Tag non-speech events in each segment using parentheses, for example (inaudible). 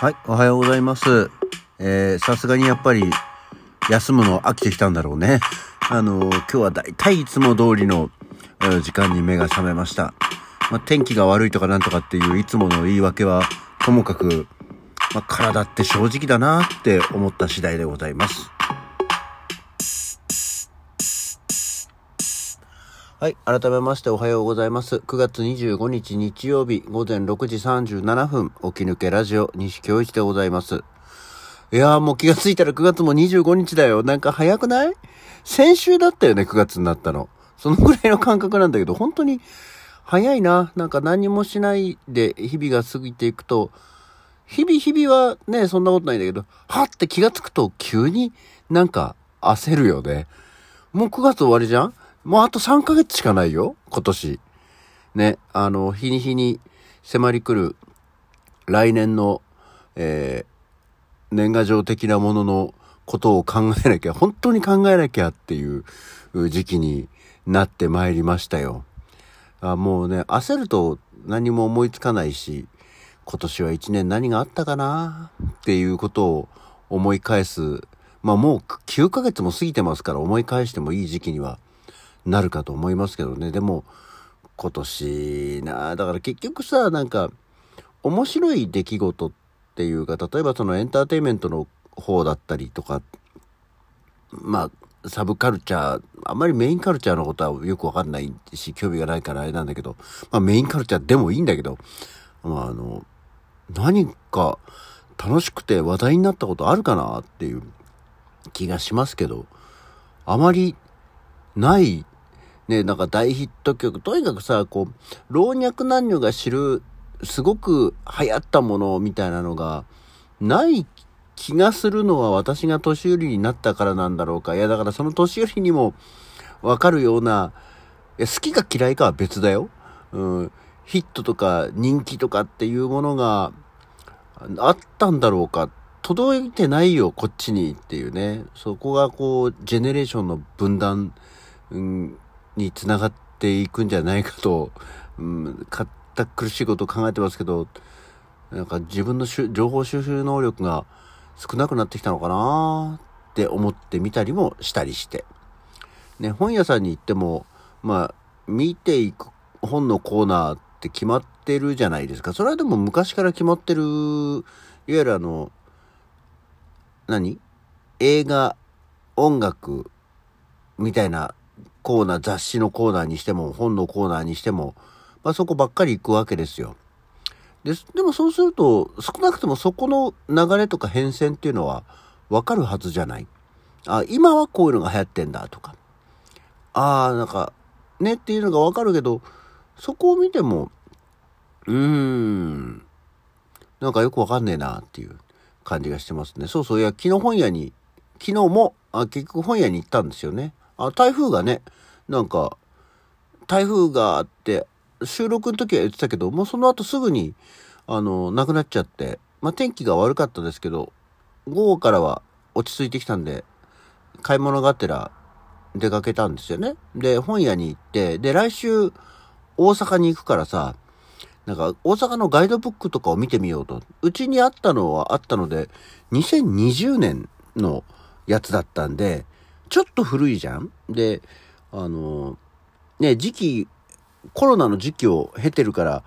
はい、おはようございます。え、さすがにやっぱり、休むの飽きてきたんだろうね。あのー今日はだいたいいつも通りの、え時間に目が覚めました。まあ、天気が悪いとかなんとかっていういつもの言い訳は、ともかく、まあ、体って正直だなって思った次第でございます。はい。改めましておはようございます。9月25日日曜日午前6時37分、起き抜けラジオ西京一でございます。いやーもう気がついたら9月も25日だよ。なんか早くない？先週だったよね、9月になったの。そのぐらいの感覚なんだけど、本当に早いな。なんか何もしないで日々が過ぎていくと、日々日々はね、そんなことないんだけど、はって気がつくと急になんか焦るよね。もう9月終わりじゃん？もうあと3ヶ月しかないよ、今年。ね、あの、日に日に迫り来る来年の、えー年賀状的なもののことを考えなきゃ、本当に考えなきゃっていう時期になってまいりましたよ。あもうね、焦ると何も思いつかないし、今年は一年何があったかなっていうことを思い返す。まあもう9ヶ月も過ぎてますから思い返してもいい時期にはなるかと思いますけどね。でも今年な、だから結局さ、なんか面白い出来事っていうか、例えばそのエンターテインメントの方だったりとか、まあ、サブカルチャー、あんまりメインカルチャーのことはよくわかんないし、興味がないからあれなんだけど、まあメインカルチャーでもいいんだけど、まああの、何か楽しくて話題になったことあるかなっていう気がしますけど、あまりない、ね、なんか大ヒット曲、とにかくさ、こう、老若男女が知る、すごく流行ったものみたいなのが、ない気がするのは私が年寄りになったからなんだろうか。いや、だからその年寄りにもわかるような、いや好きか嫌いかは別だよ。うん。ヒットとか人気とかっていうものがあったんだろうか。届いてないよ、こっちにっていうね。そこがこう、ジェネレーションの分断、うん、につながっていくんじゃないかと、うん、かった苦しいことを考えてますけど、なんか自分の情報収集能力が少なくなってきたのかなって思ってみたりもしたりして。ね、本屋さんに行っても、まあ、見ていく本のコーナーって決まってるじゃないですか。それはでも昔から決まってる、いわゆるあの、何？映画、音楽、みたいなコーナー、雑誌のコーナーにしても、本のコーナーにしても、まあそこばっかり行くわけですよ。ででもそうすると、少なくともそこの流れとか変遷っていうのはわかるはずじゃない。あ、今はこういうのが流行ってんだとか。ああ、なんか、ねっていうのがわかるけど、そこを見ても、うーん、なんかよくわかんねえなっていう感じがしてますね。そうそう、いや、昨日本屋に、昨日も、あ結局本屋に行ったんですよね。あ、台風がね、なんか、台風があって、収録の時は言ってたけど、もうその後すぐに、あの、なくなっちゃって、まあ天気が悪かったですけど、午後からは落ち着いてきたんで、買い物がてら出かけたんですよね。で、本屋に行って、で、来週大阪に行くからさ、なんか大阪のガイドブックとかを見てみようと。うちにあったのはあったので、2020年のやつだったんで、ちょっと古いじゃん？で、あの、ね、時期、コロナの時期を経てるから、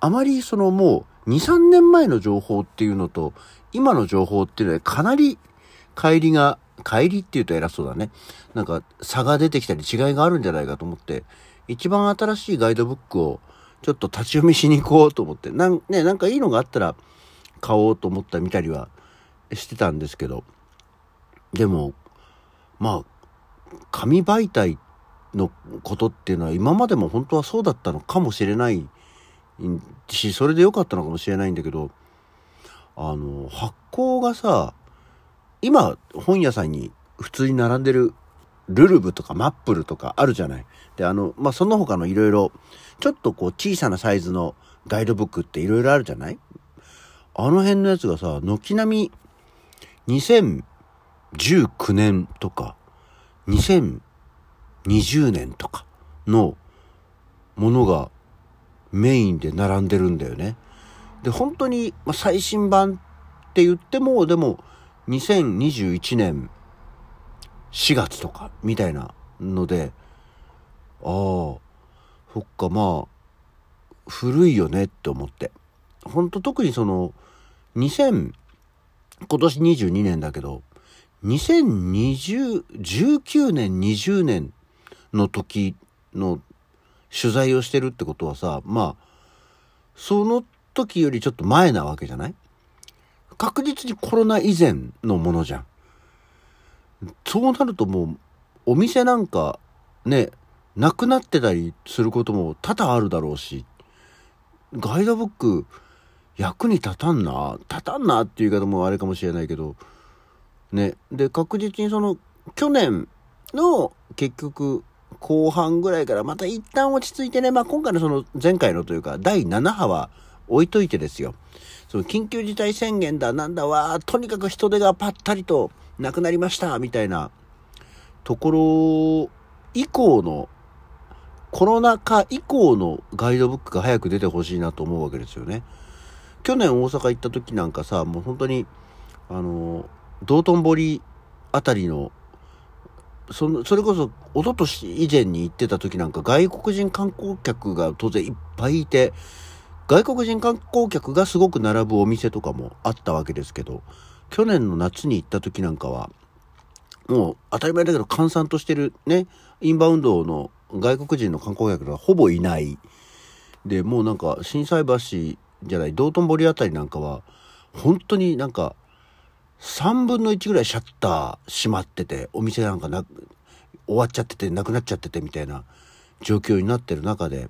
あまりそのもう2、3年前の情報っていうのと、今の情報っていうのはかなり乖離が、乖離って言うと偉そうだね。なんか差が出てきたり違いがあるんじゃないかと思って、一番新しいガイドブックをちょっと立ち読みしに行こうと思って、なん、ね、なんかいいのがあったら買おうと思った見たりはしてたんですけど、でも、まあ、紙媒体のことっていうのは今までも本当はそうだったのかもしれないし、それで良かったのかもしれないんだけど、あの、発行がさ、今本屋さんに普通に並んでるルルブとかマップルとかあるじゃない。で、あの、まあ、その他のいろいろ、ちょっとこう小さなサイズのガイドブックっていろいろあるじゃない？あの辺のやつがさ、軒並み2019年とか、2020年とかのものがメインで並んでるんだよね。で、本当に、ま、最新版って言っても、でも、2021年4月とか、みたいなので、ああ、そっか、まあ、古いよねって思って。ほんと特にその、2000、今年22年だけど、2020、19年、20年の時の取材をしてるってことはさ、まあ、その時よりちょっと前なわけじゃない？確実にコロナ以前のものじゃん。そうなるともう、お店なんかね、なくなってたりすることも多々あるだろうし、ガイドブック役に立たんな、立たんなっていう言い方もあれかもしれないけど、ね。で、確実にその、去年の結局、後半ぐらいからまた一旦落ち着いてね、まあ今回のその前回のというか第7波は置いといてですよ。その緊急事態宣言だなんだわ、とにかく人手がぱったりとなくなりましたみたいなところ以降のコロナ禍以降のガイドブックが早く出てほしいなと思うわけですよね。去年大阪行った時なんかさ、もう本当に、あの、道頓堀あたりの、その、それこそ、一昨年以前に行ってた時なんか外国人観光客が当然いっぱいいて、外国人観光客がすごく並ぶお店とかもあったわけですけど、去年の夏に行った時なんかは、もう当たり前だけど閑散としてるね、インバウンドの外国人の観光客がほぼいない。で、もうなんか、心斎橋じゃない、道頓堀あたりなんかは、本当になんか、3分の1ぐらいシャッター閉まってて、お店なんかな、終わっちゃってて、なくなっちゃっててみたいな状況になってる中で、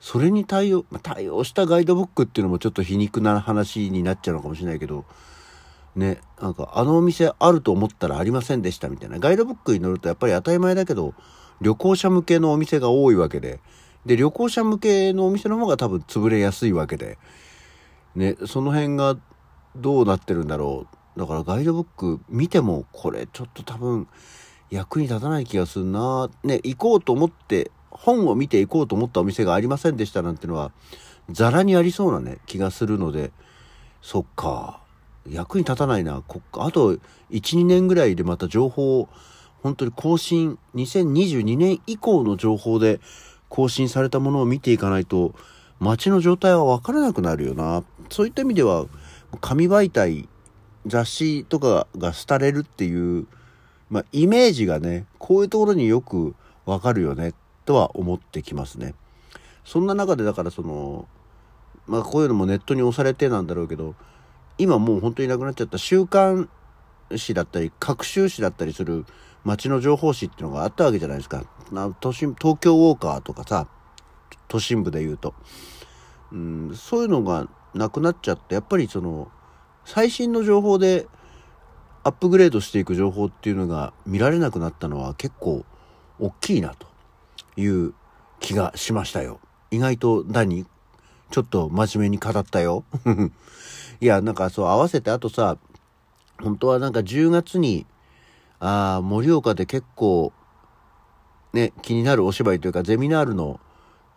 それに対応、対応したガイドブックっていうのもちょっと皮肉な話になっちゃうのかもしれないけど、ね、なんかあのお店あると思ったらありませんでしたみたいな。ガイドブックに載るとやっぱり当たり前だけど、旅行者向けのお店が多いわけで、で、旅行者向けのお店の方が多分潰れやすいわけで、ね、その辺がどうなってるんだろう。だからガイドブック見てもこれちょっと多分役に立たない気がするな。ね、行こうと思って、本を見て行こうと思ったお店がありませんでしたなんてのは、ザラにありそうなね、気がするので、そっか、役に立たないな。こあと1、2年ぐらいでまた情報を本当に更新、2022年以降の情報で更新されたものを見ていかないと、街の状態はわからなくなるよな。そういった意味では、紙媒体、雑誌とかが廃れるっていう、まあ、イメージがね、こういうところによくわかるよね、とは思ってきますね。そんな中でだからその、まあこういうのもネットに押されてなんだろうけど、今もう本当になくなっちゃった週刊誌だったり、各週誌だったりする街の情報誌っていうのがあったわけじゃないですか。都心東京ウォーカーとかさ、都心部で言うと。うん、そういうのがなくなっちゃって、やっぱりその、最新の情報でアップグレードしていく情報っていうのが見られなくなったのは結構大きいなという気がしましたよ。意外と何？ちょっと真面目に語ったよ。(laughs) いや、なんかそう合わせてあとさ、本当はなんか10月にああ、盛岡で結構、ね、気になるお芝居というか、ゼミナールの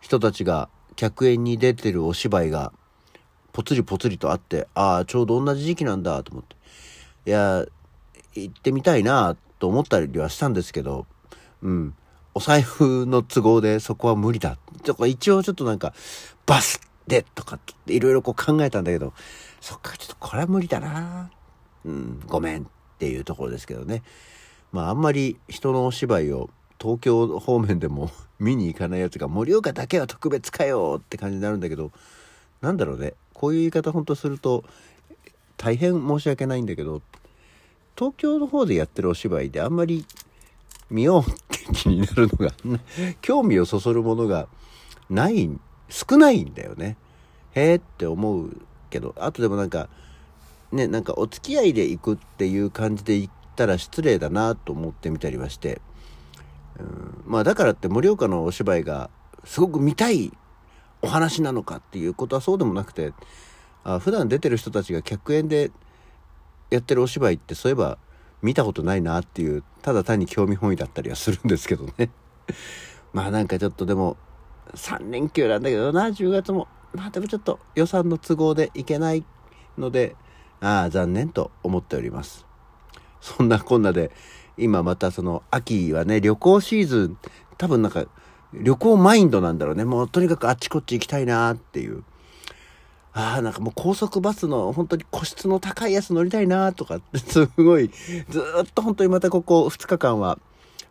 人たちが客演に出てるお芝居が、ぽつりぽつりとあって、ああ、ちょうど同じ時期なんだと思って。いや、行ってみたいなと思ったりはしたんですけど、うん。お財布の都合でそこは無理だ。とか一応ちょっとなんか、バスでとかっていろいろこう考えたんだけど、そっか、ちょっとこれは無理だなうん、ごめんっていうところですけどね。まああんまり人のお芝居を東京方面でも (laughs) 見に行かないやつが盛岡だけは特別かよって感じになるんだけどなんだろうねこういう言い方ほんとすると大変申し訳ないんだけど東京の方でやってるお芝居であんまり見ようって気になるのが興味をそそるものがない少ないんだよね。へえって思うけどあとでもなんかねなんかお付き合いで行くっていう感じで行ったら失礼だなと思ってみたりはして、うん、まあだからって盛岡のお芝居がすごく見たいお話なのかっていうことはそうでもなくてあ普段出てる人たちが客演でやってるお芝居ってそういえば見たことないなっていうただ単に興味本位だったりはするんですけどね (laughs) まあなんかちょっとでも3連休なんだけどな10月もまあでもちょっと予算の都合で行けないのでああ、残念と思っております。そんなこんなで、今またその秋はね、旅行シーズン、多分なんか旅行マインドなんだろうね。もうとにかくあっちこっち行きたいなっていう。ああ、なんかもう高速バスの本当に個室の高いやつ乗りたいなとかってすごい、ずっと本当にまたここ2日間は、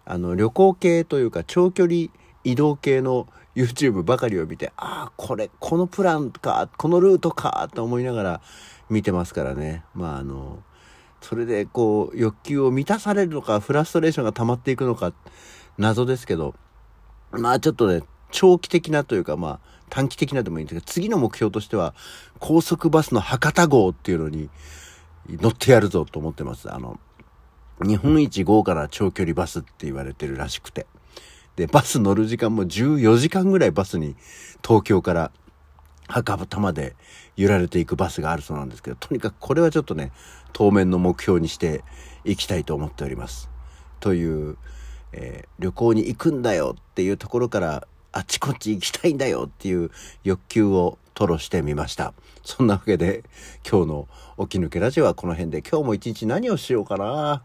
あの旅行系というか長距離移動系の YouTube ばかりを見て、ああ、これ、このプランか、このルートか、と思いながら見てますからね。まああの、それでこう欲求を満たされるのか、フラストレーションが溜まっていくのか、謎ですけど、まあちょっとね、長期的なというか、まあ短期的なでもいいんですけど、次の目標としては、高速バスの博多号っていうのに乗ってやるぞと思ってます。あの、日本一豪華な長距離バスって言われてるらしくて。で、バス乗る時間も14時間ぐらいバスに東京から博多まで揺られていくバスがあるそうなんですけど、とにかくこれはちょっとね、当面の目標にしていきたいと思っております。という、えー、旅行に行くんだよっていうところからあちこち行きたいんだよっていう欲求を吐露してみました。そんなわけで今日の起き抜けラジオはこの辺で今日も一日何をしようかな。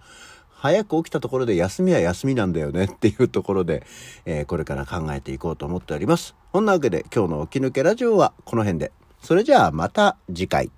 早く起きたところで休みは休みなんだよねっていうところで、えー、これから考えていこうと思っております。そんなわけで今日の起き抜けラジオはこの辺で。それじゃあまた次回。